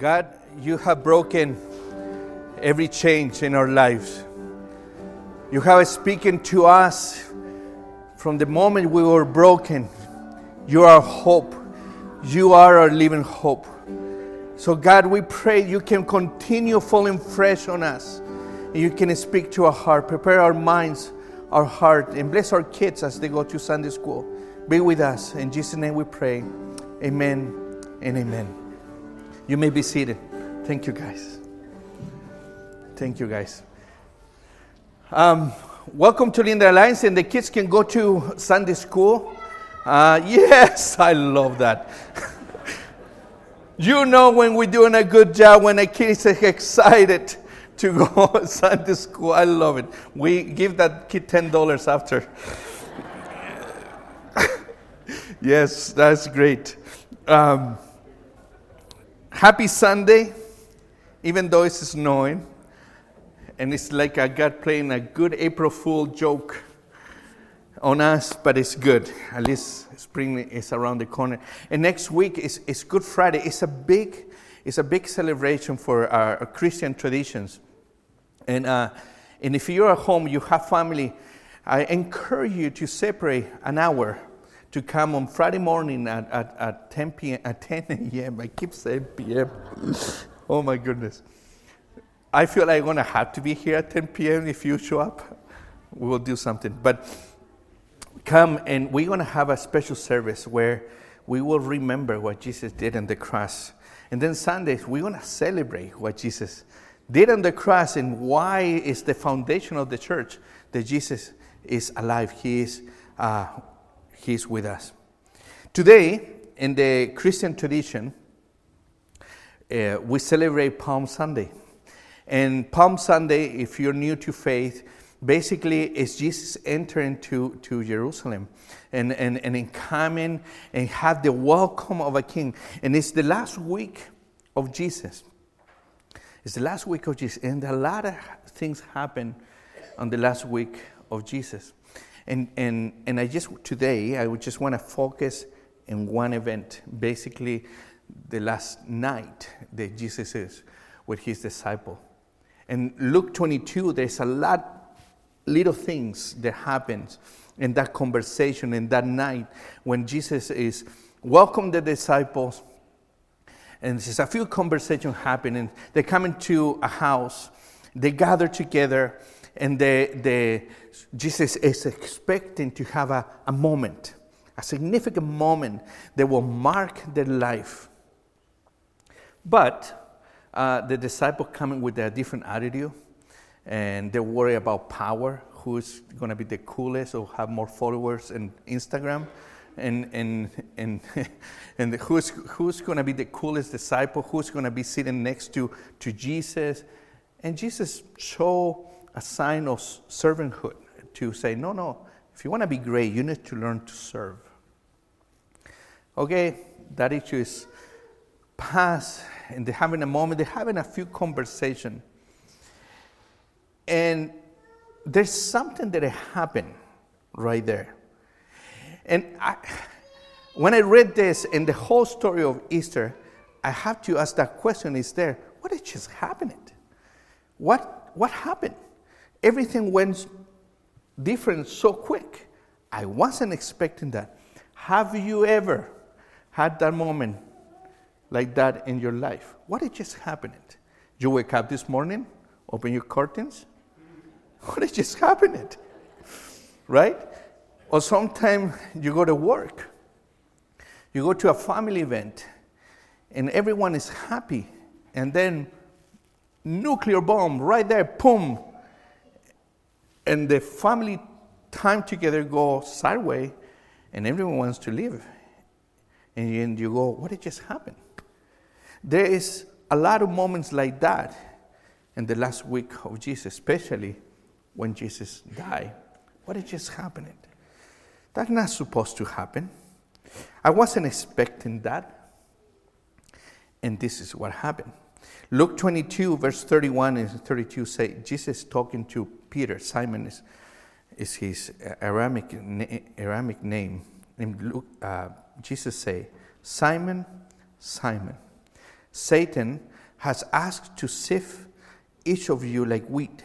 God, you have broken every change in our lives. You have spoken to us from the moment we were broken. You are hope. You are our living hope. So, God, we pray you can continue falling fresh on us. You can speak to our heart, prepare our minds, our heart, and bless our kids as they go to Sunday school. Be with us. In Jesus' name we pray. Amen and amen. You may be seated. Thank you, guys. Thank you, guys. Um, welcome to Linden Alliance, and the kids can go to Sunday school. Uh, yes, I love that. you know when we're doing a good job, when a kid is excited to go Sunday school. I love it. We give that kid $10 after. yes, that's great. Um, happy Sunday, even though it's snowing. And it's like I got playing a good April Fool joke on us, but it's good. At least spring is around the corner. And next week is, is Good Friday. It's a big, it's a big celebration for our, our Christian traditions. And, uh, and if you're at home, you have family, I encourage you to separate an hour to come on Friday morning at, at, at 10 p.m. At 10 a.m. I keep saying p.m. oh my goodness. I feel like I'm gonna have to be here at 10 p.m. if you show up. We will do something. But come and we're gonna have a special service where we will remember what Jesus did on the cross. And then Sundays, we're gonna celebrate what Jesus did on the cross and why is the foundation of the church that Jesus is alive. He is uh, He's with us. Today, in the Christian tradition, uh, we celebrate Palm Sunday. And Palm Sunday, if you're new to faith, basically is Jesus entering to, to Jerusalem and, and, and in coming and have the welcome of a king. And it's the last week of Jesus. It's the last week of Jesus. And a lot of things happen on the last week of Jesus. And, and, and I just, today, I would just want to focus in one event, basically the last night that Jesus is with his disciple. In Luke 22, there's a lot, little things that happens in that conversation, in that night, when Jesus is welcome the disciples, and there's a few conversations happening. They come into a house, they gather together, and the, the, Jesus is expecting to have a, a moment, a significant moment that will mark their life. But uh, the disciples coming with a different attitude, and they worry about power, who's going to be the coolest or have more followers in Instagram, and, and, and, and who's, who's going to be the coolest disciple, who's going to be sitting next to, to Jesus. And Jesus showed a sign of servanthood to say, no, no, if you want to be great, you need to learn to serve. Okay, that issue is past, and they're having a moment, they're having a few conversation. And there's something that happened right there. And I, when I read this and the whole story of Easter, I have to ask that question is there, what is just happening? What, what happened? Everything went different so quick. I wasn't expecting that. Have you ever had that moment like that in your life? What had just happened? You wake up this morning, open your curtains. What had just happened? Right? Or sometimes you go to work, you go to a family event, and everyone is happy, and then nuclear bomb right there, boom, and the family time together go sideways, and everyone wants to leave. And you go, what did just happen? There is a lot of moments like that in the last week of Jesus, especially when Jesus died. What just happen? That's not supposed to happen. I wasn't expecting that. And this is what happened. Luke 22, verse 31 and 32 say, Jesus talking to Peter, Simon is, is his Aramic, Aramaic name. And Luke, uh, Jesus say, Simon, Simon, Satan has asked to sift each of you like wheat,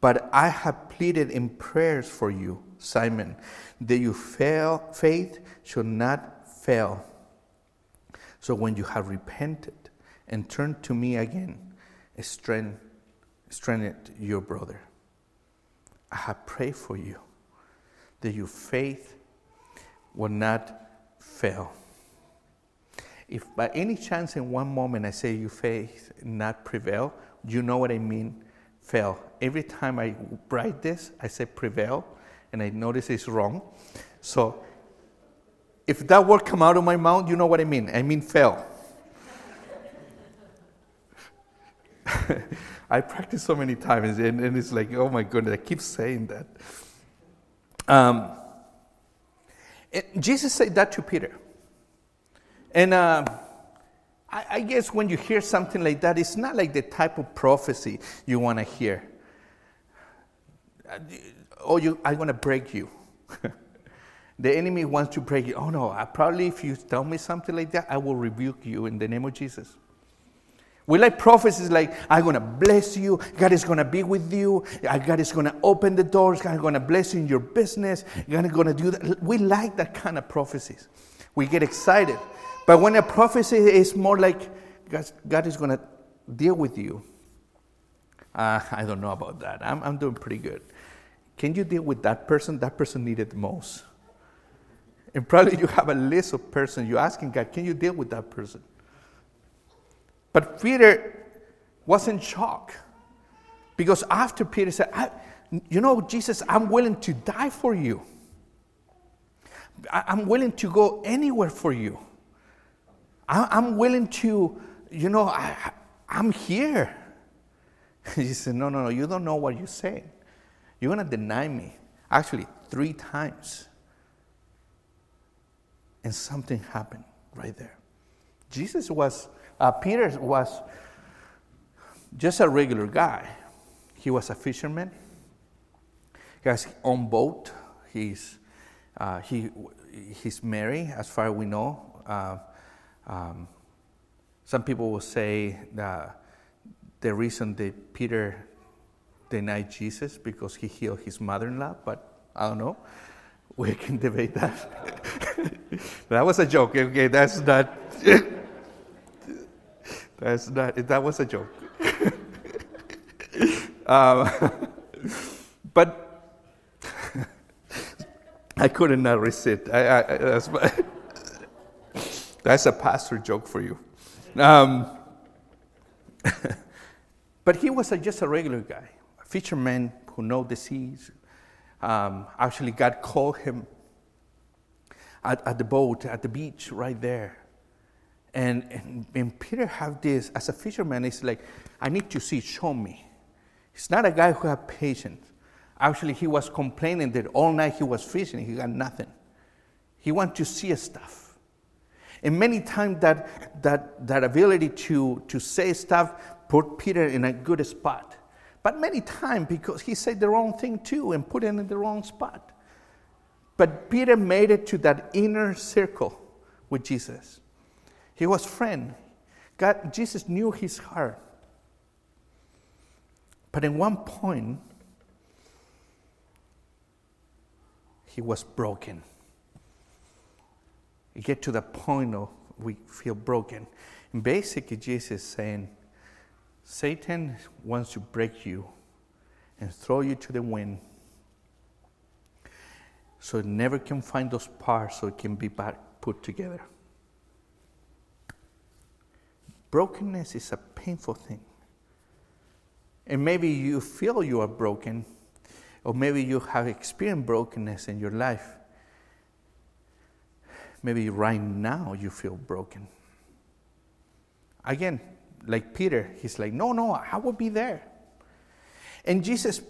but I have pleaded in prayers for you, Simon, that your fail, faith should not fail. So when you have repented and turn to me again, strengthen, your brother. I have prayed for you that your faith will not fail. If by any chance in one moment I say your faith not prevail, you know what I mean? Fail. Every time I write this, I say prevail, and I notice it's wrong. So if that word come out of my mouth, you know what I mean. I mean fail. I practice so many times, and, and, it's like, oh my goodness, I keep saying that. Um, Jesus said that to Peter. And uh, I, I, guess when you hear something like that, it's not like the type of prophecy you want to hear. Oh, you, I'm going to break you. the enemy wants to break you. Oh, no, I, probably if you tell me something like that, I will rebuke you in the name of Jesus. We like prophecies like, I'm going to bless you. God is going to be with you. God is going to open the doors. God is going to bless you in your business. God is going to do that. We like that kind of prophecies. We get excited. But when a prophecy is more like God is going to deal with you, uh, I don't know about that. I'm, I'm doing pretty good. Can you deal with that person? That person needed the most. And probably you have a list of persons. You're asking God, can you deal with that person? But Peter was in shock because after Peter said, You know, Jesus, I'm willing to die for you. I'm willing to go anywhere for you. I'm willing to, you know, I, I'm here. He said, No, no, no, you don't know what you're saying. You're going to deny me. Actually, three times. And something happened right there. Jesus was, uh, Peter was just a regular guy. He was a fisherman. He has his own boat. He's, uh, he, he's married, as far as we know. Uh, um, some people will say that the reason that Peter denied Jesus because he healed his mother-in-law, but I don't know. We can debate that. that was a joke. Okay, that's not. that's not. That was a joke. um, but I couldn't not resist. I, I, that's that's a pastor joke for you. Um, but he was a, just a regular guy, a fisherman who know the seas. Um, actually, God called him at, at, the boat, at the beach, right there. And, and, and Peter have this, as a fisherman, it's like, I need to see, show me. He's not a guy who have patience. Actually, he was complaining that all night he was fishing, he got nothing. He want to see stuff. And many times that, that, that ability to, to say stuff put Peter in a good spot. But many times because he said the wrong thing too and put it in the wrong spot. But Peter made it to that inner circle with Jesus. He was friend. God, Jesus knew his heart. But in one point, he was broken. You get to the point of we feel broken. And basically, Jesus is saying, Satan wants to break you and throw you to the wind so it never can find those parts so it can be back put together. Brokenness is a painful thing. And maybe you feel you are broken, or maybe you have experienced brokenness in your life. Maybe right now you feel broken. Again, like Peter, he's like, No, no, I will be there. And Jesus'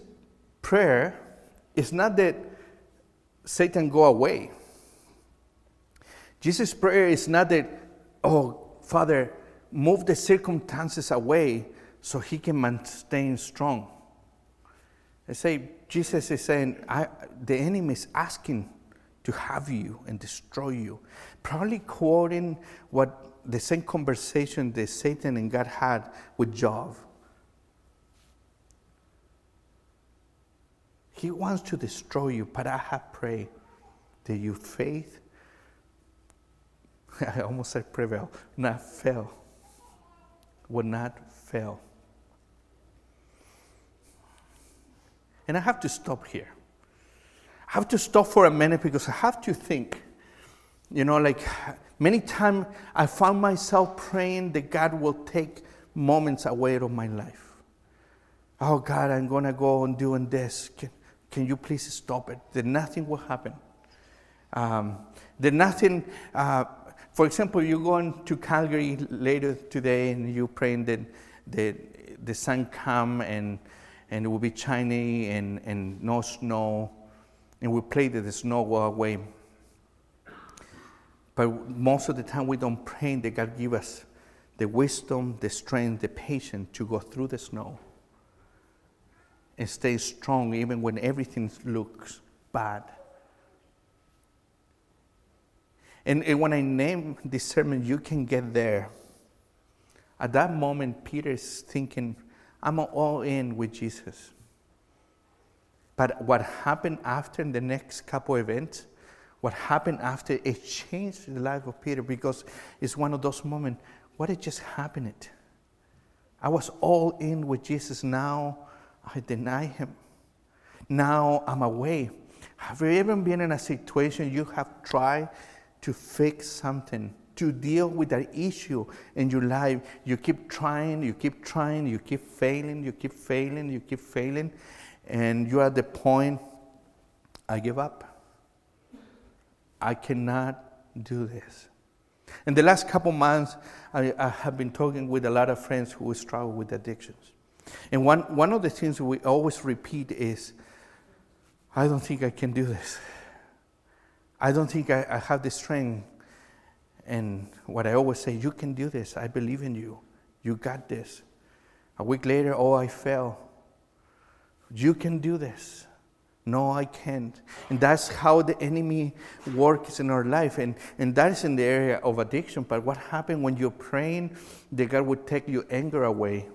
prayer is not that Satan go away. Jesus' prayer is not that, oh, Father, move the circumstances away so he can maintain strong. I say, Jesus is saying, the enemy is asking to have you and destroy you. Probably quoting what the same conversation that Satan and God had with Job. He wants to destroy you, but I have prayed that your faith, I almost said prevail, not fail, will not fail. And I have to stop here. I have to stop for a minute because I have to think. You know, like many times I found myself praying that God will take moments away of my life. Oh God, I'm gonna go and doing this. Can, can you please stop it? That nothing will happen. Um, that nothing. Uh, for example, you're going to Calgary later today, and you're praying that the the sun come and and it will be shiny and, and no snow, and we pray that the snow go away. But most of the time, we don't pray that God give us the wisdom, the strength, the patience to go through the snow and stay strong even when everything looks bad. And, and when I name this sermon, You Can Get There, at that moment, Peter is thinking, I'm all in with Jesus. But what happened after the next couple events, what happened after, it changed the life of Peter because it's one of those moments, what had just happened? I was all in with Jesus. Now I deny him. Now I'm away. Have you ever been in a situation you have tried to fix something to deal with that issue in your life. You keep trying, you keep trying, you keep failing, you keep failing, you keep failing, and you're at the point, I give up. I cannot do this. In the last couple months, I, I, have been talking with a lot of friends who struggle with addictions. And one, one of the things we always repeat is, I don't think I can do this. I don't think I, I have the strength and what I always say, you can do this. I believe in you. You got this. A week later, oh, I fell. You can do this. No, I can't. And that's how the enemy works in our life. And, and that is in the area of addiction. But what happens when you're praying that God would take your anger away?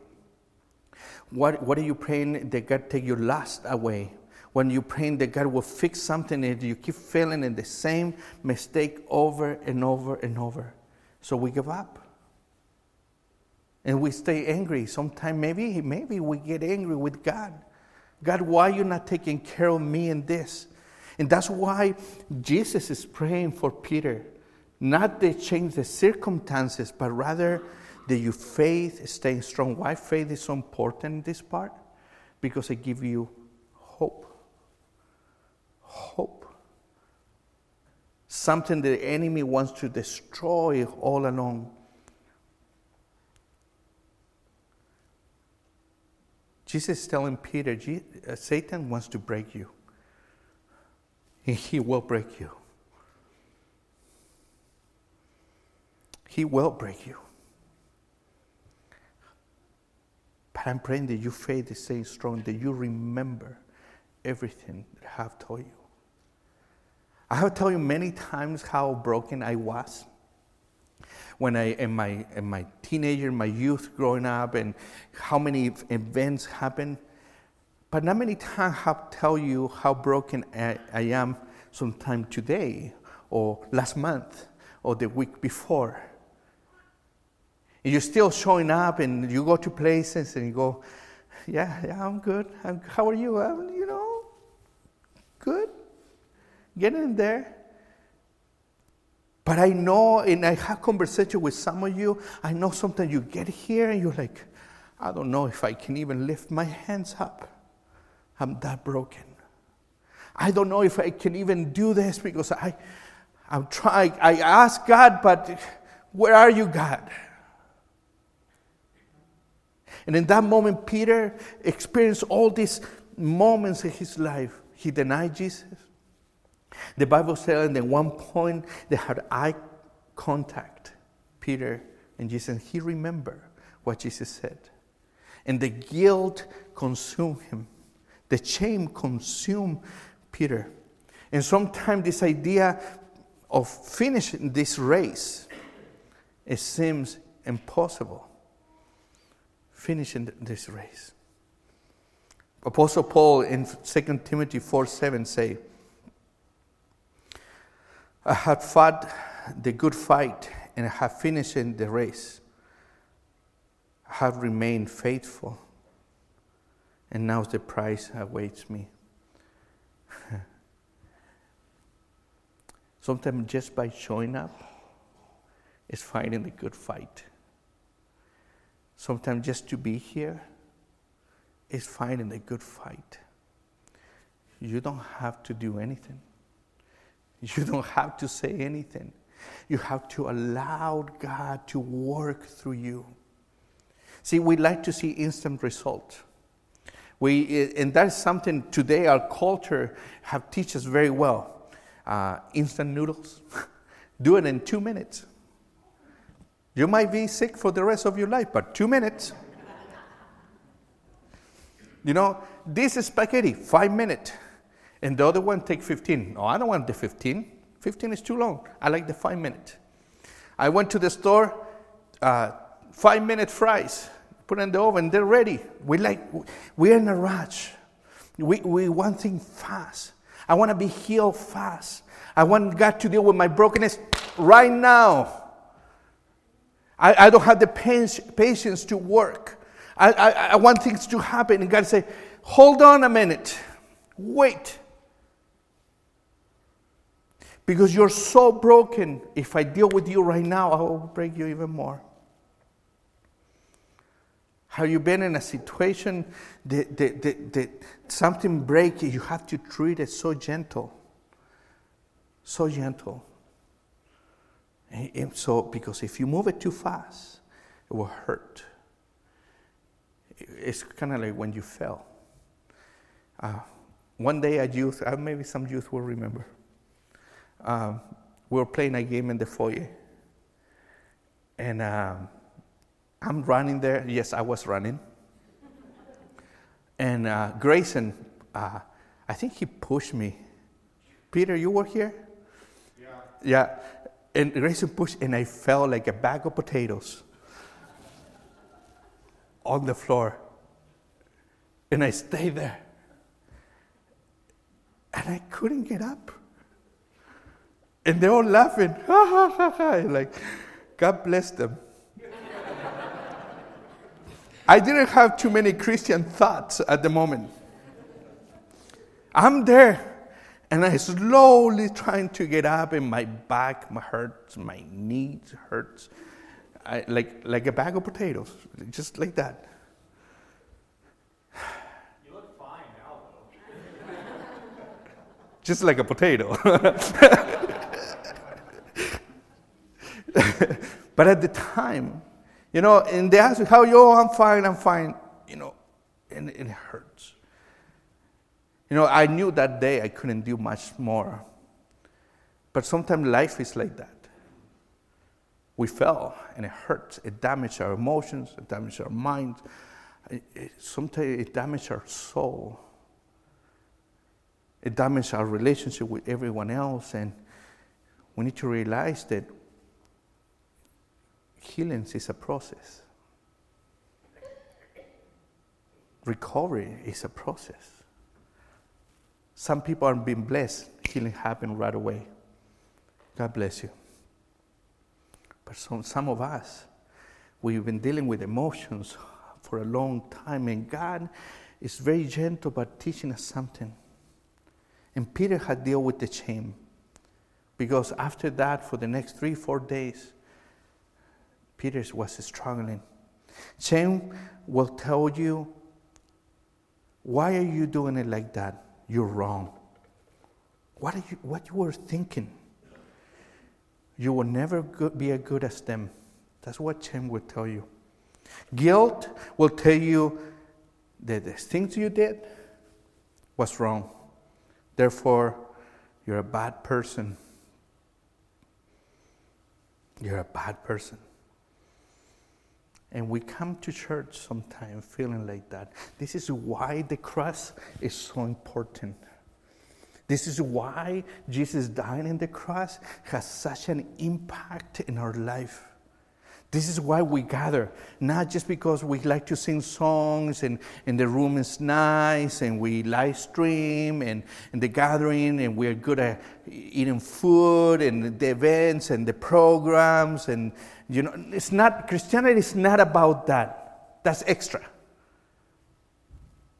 What, what are you praying that God take your lust away? When you're praying that God will fix something and you keep failing in the same mistake over and over and over. So we give up. And we stay angry. Sometimes maybe, maybe we get angry with God. God, why are you not taking care of me in this? And that's why Jesus is praying for Peter. Not to change the circumstances, but rather that your faith stay strong. Why faith is so important in this part? Because it gives you hope hope. Something the enemy wants to destroy all along. Jesus is telling Peter, uh, Satan wants to break you. He will break you. He will break you. But I'm praying that your faith is staying strong, that you remember everything that I have told you. I have told you many times how broken I was when I in my in my teenager, my youth growing up, and how many events happened. But not many times have tell you how broken I, I am sometime today, or last month, or the week before. And you're still showing up, and you go to places, and you go, "Yeah, yeah, I'm good. I'm, how are you? I'm, you know, good." Get in there. But I know, and I have conversation with some of you, I know sometimes you get here and you're like, I don't know if I can even lift my hands up. I'm that broken. I don't know if I can even do this because I, I'm trying. I ask God, but where are you, God? And in that moment, Peter experienced all these moments in his life. He denied Jesus. The Bible says at one point they had eye contact, Peter and Jesus, and he remembered what Jesus said. And the guilt consumed him. The shame consumed Peter. And sometimes this idea of finishing this race it seems impossible finishing this race. Apostle Paul in 2 Timothy 4 7 say, I have fought the good fight and I have finished the race. I have remained faithful, and now the prize awaits me. Sometimes just by showing up is fighting the good fight. Sometimes just to be here is fighting the good fight. You don't have to do anything. You don't have to say anything. You have to allow God to work through you. See, we like to see instant results. We, and that's something today our culture have teach us very well. Uh, instant noodles. do it in two minutes. You might be sick for the rest of your life, but two minutes. you know, this is spaghetti, five minutes. And the other one take 15. No, I don't want the 15. 15 is too long. I like the five minutes. I went to the store, uh, five minute fries, put in the oven, they're ready. We like, we're in a rush. We, we want things fast. I want to be healed fast. I want God to deal with my brokenness right now. I, I don't have the patience to work. I, I, I want things to happen. And God say, hold on a minute. Wait. Because you're so broken. If I deal with you right now, I will break you even more. Have you been in a situation that, that, that, that something breaks, you have to treat it so gentle? So gentle. And so, because if you move it too fast, it will hurt. It's kind of like when you fell. Uh, one day at youth, uh, maybe some youth will remember, um, we were playing a game in the foyer. And um, I'm running there. Yes, I was running. And uh, Grayson, uh, I think he pushed me. Peter, you were here? Yeah. Yeah and Grayson pushed, and I fell like a bag of potatoes on the floor. And I stayed there. And I couldn't get up. And they're all laughing. Ha ha ha ha. Like, God bless them. I didn't have too many Christian thoughts at the moment. I'm there. And I slowly trying to get up, and my back hurts, my knees hurts, I, like like a bag of potatoes, just like that. You look fine now, though. just like a potato. but at the time, you know, and they ask me, how you? Oh, I'm fine, I'm fine. You know, and, it hurts. You know, I knew that day I couldn't do much more. But sometimes life is like that. We fell and it hurts. It damaged our emotions, it damaged our minds. Sometimes it damaged our soul. It damaged our relationship with everyone else. And we need to realize that healing is a process. Recovery is a process. Some people are being blessed, healing happened right away. God bless you. But some, some of us, we've been dealing with emotions for a long time, and God is very gentle but teaching us something. And Peter had dealt with the shame because after that, for the next three, four days, Peter was struggling. Shame will tell you, why are you doing it like that? you're wrong. What, are you, what you were thinking? You will never be as good as them. That's what Tim will tell you. Guilt will tell you that the things you did was wrong. Therefore, you're a bad person. You're a bad person. And we come to church sometimes feeling like that. This is why the cross is so important. This is why Jesus dying in the cross has such an impact in our life. This is why we gather, not just because we like to sing songs and, and the room is nice and we live stream and, and the gathering and we're good at eating food and the events and the programs and you know it's not Christianity is not about that. That's extra.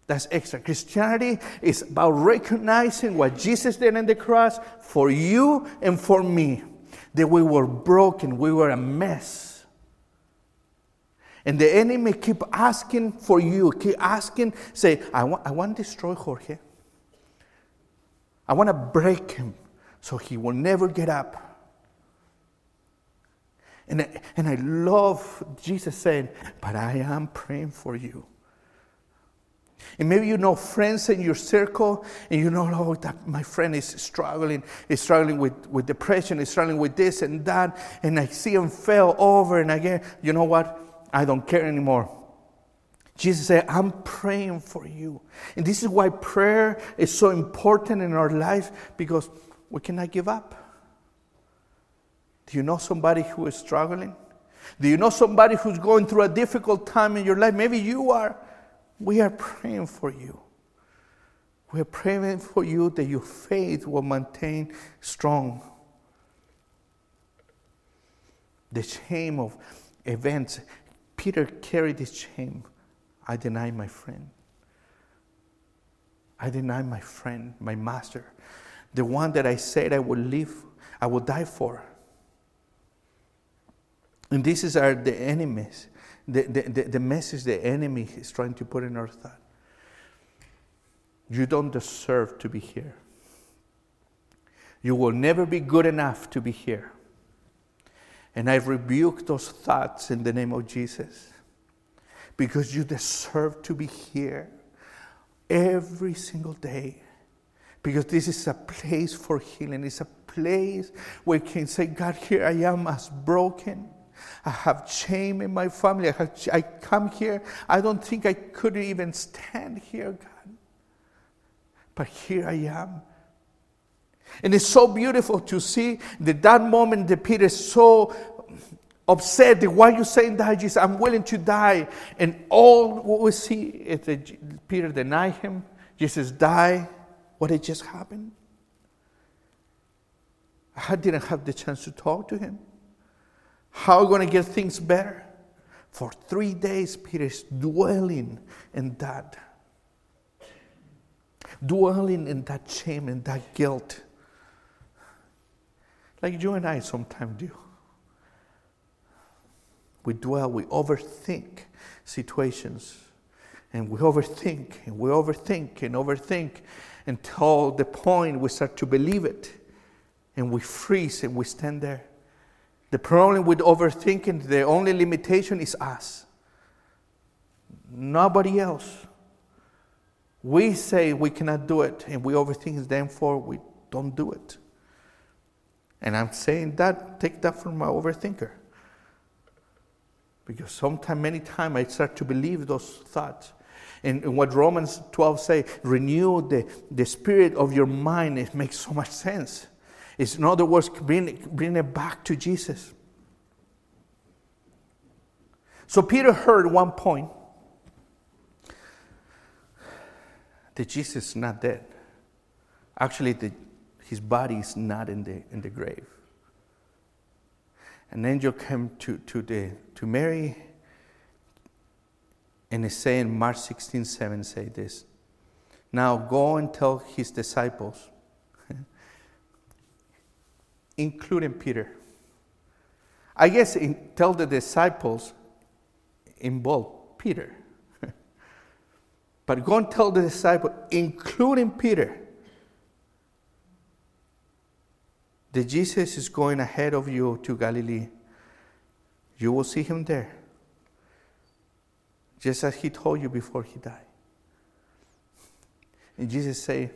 That's extra. Christianity is about recognizing what Jesus did on the cross for you and for me. That we were broken, we were a mess. And the enemy keep asking for you, keep asking, say, I want, I want to destroy Jorge. I want to break him so he will never get up. And I, and I love Jesus saying, But I am praying for you. And maybe you know friends in your circle, and you know, oh, that my friend is struggling, is struggling with, with depression, is struggling with this and that, and I see him fail over and again. You know what? I don't care anymore. Jesus said, I'm praying for you. And this is why prayer is so important in our life because we cannot give up. Do you know somebody who is struggling? Do you know somebody who's going through a difficult time in your life? Maybe you are. We are praying for you. We are praying for you that your faith will maintain strong. The shame of events. Peter carried this shame. I deny my friend. I deny my friend, my master, the one that I said I would live, I would die for. And this is our the enemies the, the, the, message the enemy is trying to put in our thought. You don't deserve to be here. You will never be good enough to be here. And I rebuke those thoughts in the name of Jesus because you deserve to be here every single day. Because this is a place for healing. It's a place where you can say, God, here I am as broken I have shame in my family. I, have, I come here. I don't think I could even stand here, God. But here I am. And it's so beautiful to see that that moment that Peter is so upset that why are you saying that, Jesus? I'm willing to die. And all what we see is that Peter deny him. Jesus die. What had just happened? I didn't have the chance to talk to him. How are going to get things better? For three days, Peter is dwelling in that. Dwelling in that shame and that guilt. Like you and I sometimes do. We dwell, we overthink situations. And we overthink and we overthink and overthink until the point we start to believe it. And we freeze and we stand there. The problem with overthinking, the only limitation is us, nobody else. We say we cannot do it, and we overthink it, therefore we don't do it. And I'm saying that, take that from my overthinker. Because sometimes, many times, I start to believe those thoughts. And, and what Romans 12 say, renew the, the spirit of your mind, it makes so much sense. It's in other words, bring, bring it back to Jesus. So Peter heard one point that Jesus is not dead. Actually, the, his body is not in the, in the grave. An angel came to, to, the, to Mary and is saying, Mark 16 7 say this. Now go and tell his disciples including Peter. I guess in, tell the disciples involve Peter. but go and tell the disciples, including Peter, that Jesus is going ahead of you to Galilee. You will see him there, just as he told you before he died. And Jesus said,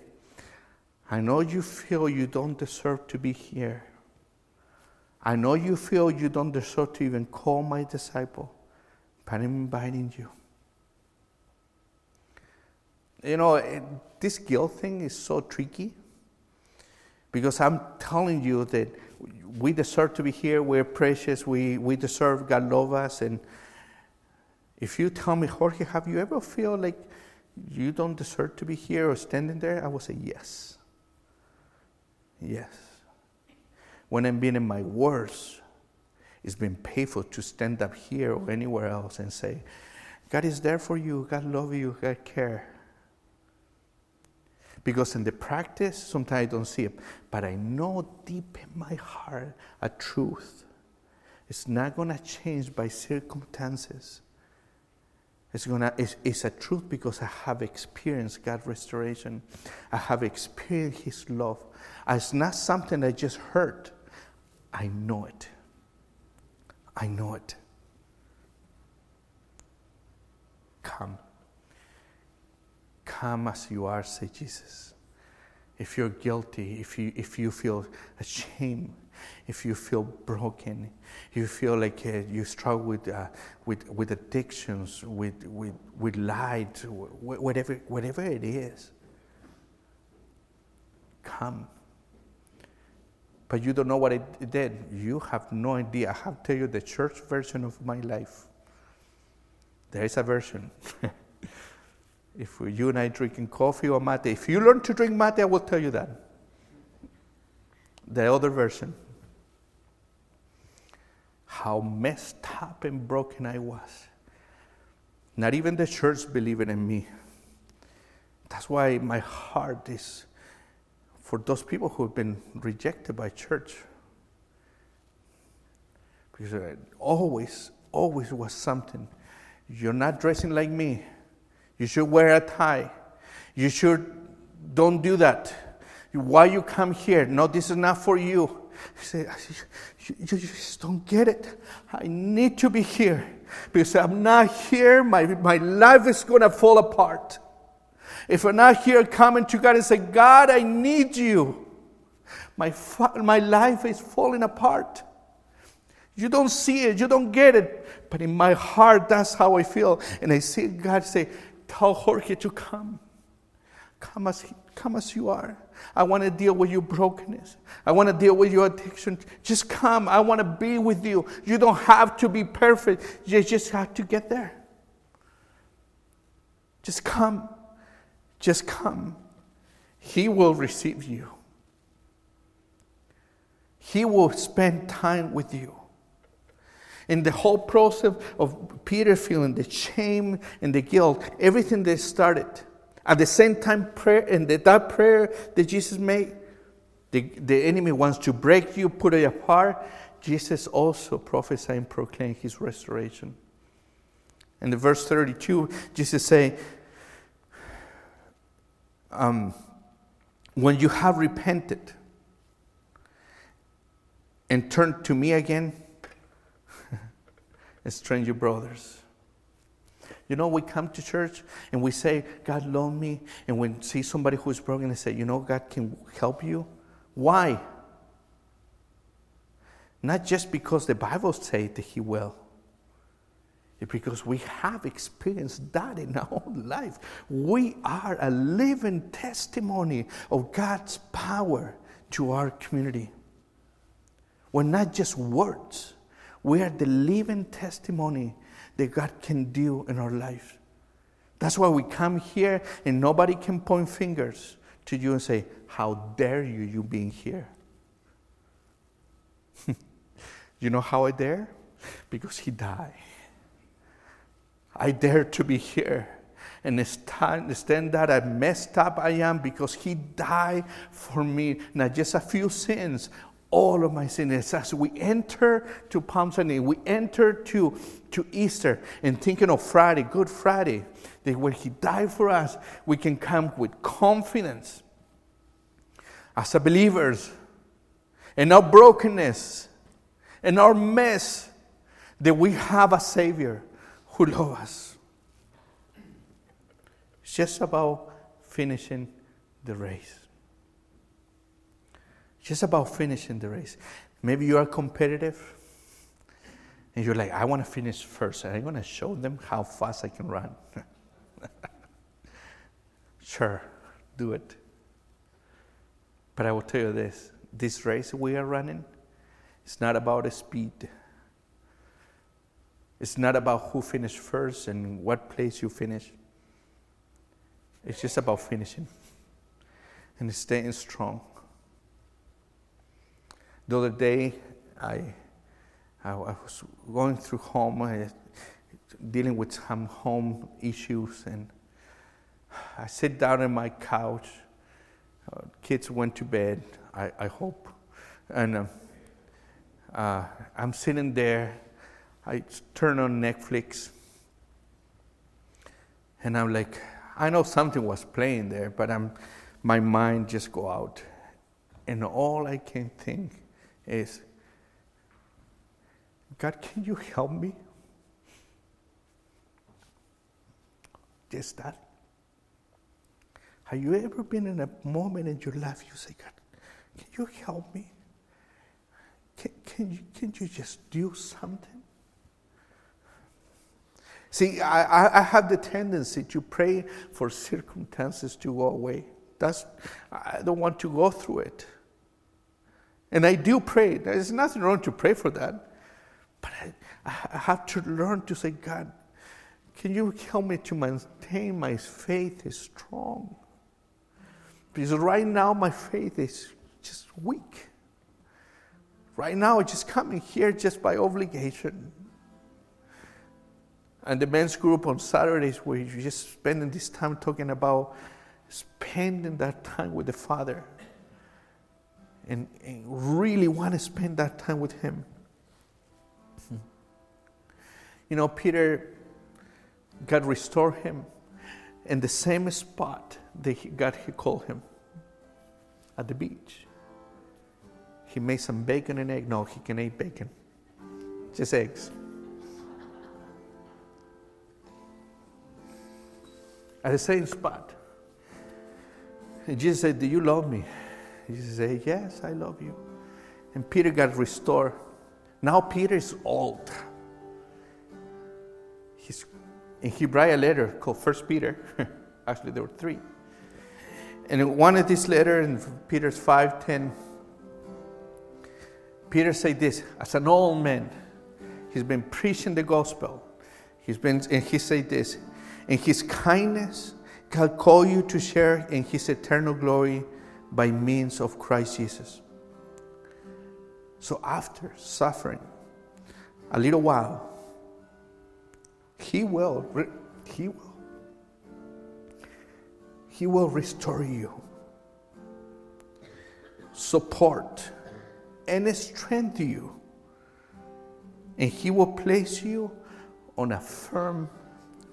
I know you feel you don't deserve to be here. I know you feel you don't deserve to even call my disciple, but I'm inviting you. You know, eh, this guilt thing is so tricky because I'm telling you that we deserve to be here. We're precious. We, we deserve God love us. And if you tell me, Jorge, have you ever feel like you don't deserve to be here or standing there? I will say yes. Yes. When I'm being in my worst, it's been painful to stand up here or anywhere else and say, God is there for you. God love you. God care. Because in the practice, sometimes I don't see it, but I know deep in my heart a truth. It's not going to change by circumstances. It's, gonna, it's, it's a truth because I have experienced God's restoration. I have experienced His love. It's not something I just heard. I know it. I know it. Come. Come as you are, say Jesus. If you're guilty, if you, if you feel ashamed, if you feel broken, you feel like uh, you struggle with, uh, with, with addictions, with, with, with lies, whatever, whatever it is, come. But you don't know what it did. You have no idea. I have to tell you the church version of my life. There is a version. if you and I drinking coffee or mate, if you learn to drink mate, I will tell you that. The other version. How messed up and broken I was. Not even the church believing in me. That's why my heart is for those people who have been rejected by church. Because it always, always was something. You're not dressing like me. You should wear a tie. You should don't do that. Why you come here? No, this is not for you. He said, you, you just don't get it. I need to be here because I'm not here. My, my life is going to fall apart. If we're not here coming to God and say, God, I need you, my, my life is falling apart. You don't see it, you don't get it, but in my heart, that's how I feel. And I see God say, Tell Jorge to come. Come as, come as you are. I want to deal with your brokenness. I want to deal with your addiction. Just come. I want to be with you. You don't have to be perfect. You just have to get there. Just come. Just come. He will receive you. He will spend time with you. In the whole process of Peter feeling the shame and the guilt, everything that started, at the same time, prayer and that prayer that Jesus made, the, the enemy wants to break you, put it apart. Jesus also prophesied and proclaimed his restoration. In the verse 32, Jesus say, um, when you have repented and turned to me again, estrange your brothers. You know, we come to church and we say, God love me. And we see somebody who's broken, and say, you know, God can help you. Why? Not just because the Bible says that He will. It's because we have experienced that in our own life. We are a living testimony of God's power to our community. We're not just words, we are the living testimony that God can do in our life. That's why we come here and nobody can point fingers to you and say, How dare you, you being here? you know how I dare? Because He died. I dare to be here and stand that I messed up I am because He died for me. Not just a few sins, all of my sins. As we enter to Palm Sunday, we enter to, to Easter and thinking of Friday, Good Friday, that when He died for us, we can come with confidence as a believers in our brokenness, in our mess, that we have a Savior who love us. It's just about finishing the race. Just about finishing the race. Maybe you are competitive and you're like, I want to finish first, and I'm going to show them how fast I can run. sure, do it. But I will tell you this this race we are running It's not about speed. It's not about who finished first and what place you finish. It's just about finishing and staying strong. The other day, I, I was going through home, I, dealing with some home issues, and I sit down on my couch. Uh, kids went to bed, I, I hope. And uh, uh, I'm sitting there. I turn on Netflix. And I'm like, I know something was playing there, but I'm, my mind just go out. And all I can think is, God, can you help me? Just that. Have you ever been in a moment in your life you say, God, can you help me? Can, can, you, can you just do something? See, I, I have the tendency to pray for circumstances to go away. That's, I don't want to go through it. And I do pray. There's nothing wrong to pray for that. But I, I have to learn to say, God, can you help me to maintain my faith is strong? Because right now my faith is just weak. Right now, it's just coming here just by obligation. And the men's group on Saturdays, where you're just spending this time talking about spending that time with the Father and, and really want to spend that time with Him. You know, Peter, God restored him in the same spot that God he called him at the beach. He made some bacon and egg. No, he can eat bacon, just eggs. At the same spot. And Jesus said, Do you love me? Jesus said, Yes, I love you. And Peter got restored. Now Peter is old. He's, and he a letter called First Peter. Actually, there were three. And in one of these letters, in Peter's 5:10, Peter said this, as an old man, he's been preaching the gospel. He's been, and he said this, in his kindness, God called you to share in his eternal glory by means of Christ Jesus. So after suffering a little while, he will, he will, he will restore you. Support and strengthen you. And he will place you on a firm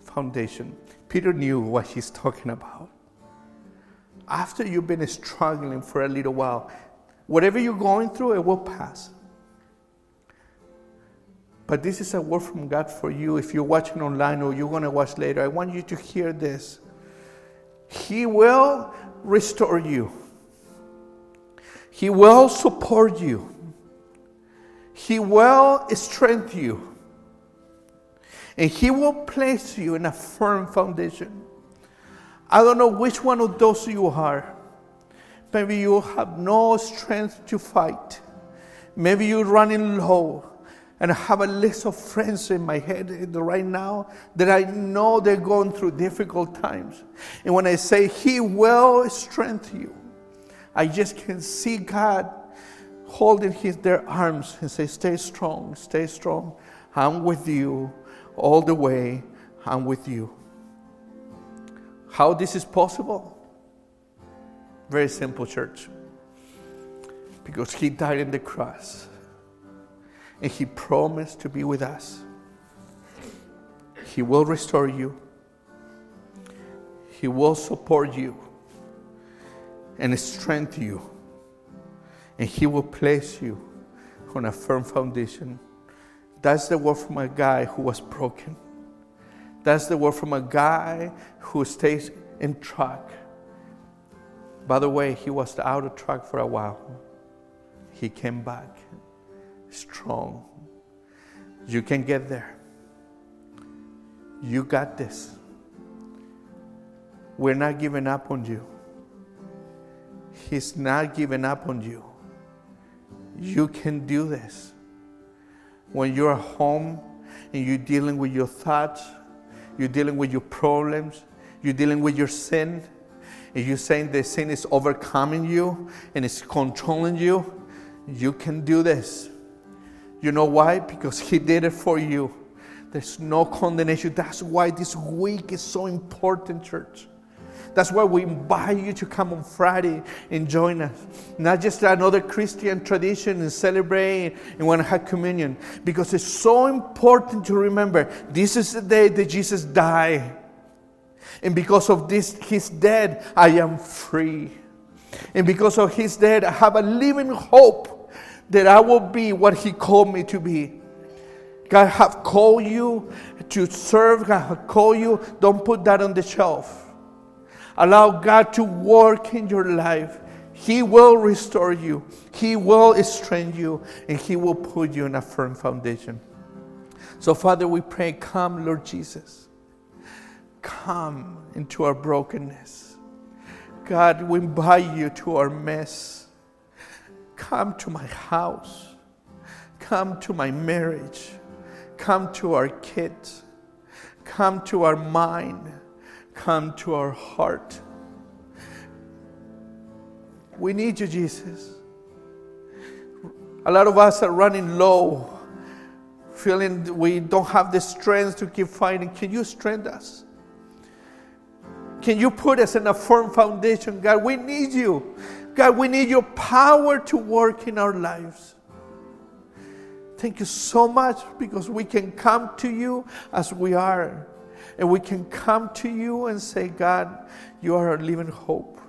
foundation. Peter knew what he's talking about. After you've been struggling for a little while, whatever you're going through, it will pass. But this is a word from God for you. If you're watching online or you're going to watch later, I want you to hear this. He will restore you. He will support you. He will strengthen you. And He will place you in a firm foundation. I don't know which one of those you are. Maybe you have no strength to fight. Maybe you're running low. And I have a list of friends in my head right now that I know they're going through difficult times. And when I say He will strengthen you, I just can see God holding his, their arms and say, Stay strong, stay strong. I'm with you all the way. I'm with you. How this is possible? Very simple, church. Because he died on the cross and he promised to be with us. He will restore you, he will support you and strengthen you. And He will place you on a firm foundation. That's the word from a guy who was broken. That's the word from a guy who stays in track. By the way, he was out of track for a while. He came back strong. You can get there. You got this. We're not giving up on you. He's not giving up on you. You can do this. When you're home and you're dealing with your thoughts, you're dealing with your problems, you're dealing with your sin, and you're saying the sin is overcoming you and it's controlling you, you can do this. You know why? Because He did it for you. There's no condemnation. That's why this week is so important, church. That's why we invite you to come on Friday and join us. Not just another Christian tradition and celebrate and want to have communion. Because it's so important to remember this is the day that Jesus died. And because of this, his death, I am free. And because of his death, I have a living hope that I will be what he called me to be. God have called you to serve. God have called you. Don't put that on the shelf. Allow God to work in your life. He will restore you, He will strengthen you, and He will put you in a firm foundation. So, Father, we pray, come, Lord Jesus. Come into our brokenness. God, we invite you to our mess. Come to my house. Come to my marriage. Come to our kids. Come to our mind come to our heart. We need you, Jesus. A lot of us are running low, feeling we don't have the strength to keep fighting. Can you strengthen us? Can you put us in a firm foundation? God, we need you. God, we need your power to work in our lives. Thank you so much because we can come to you as we are and we can come to you and say, God, you are our living hope.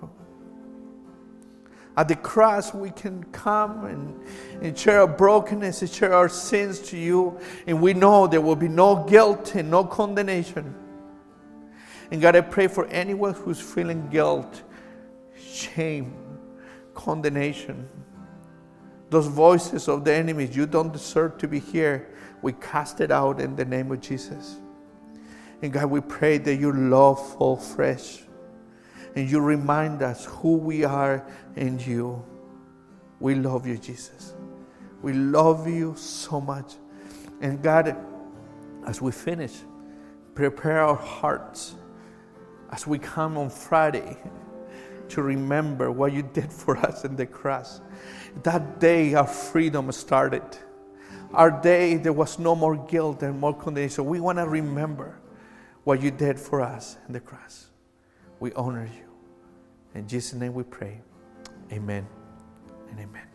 At the cross, we can come and, and share our brokenness and share our sins to you, and we know there will be no guilt and no condemnation. And God, I pray for anyone who's feeling guilt, shame, condemnation, those voices of the enemies, you don't deserve to be here. We cast it out in the name of Jesus. And God, we pray that your love fall fresh and you remind us who we are in you. We love you, Jesus. We love you so much. And God, as we finish, prepare our hearts as we come on Friday to remember what you did for us in the cross. That day, our freedom started. Our day, there was no more guilt and more condemnation. We want to remember what you did for us in the cross. We honor you. In Jesus' name we pray. Amen and amen.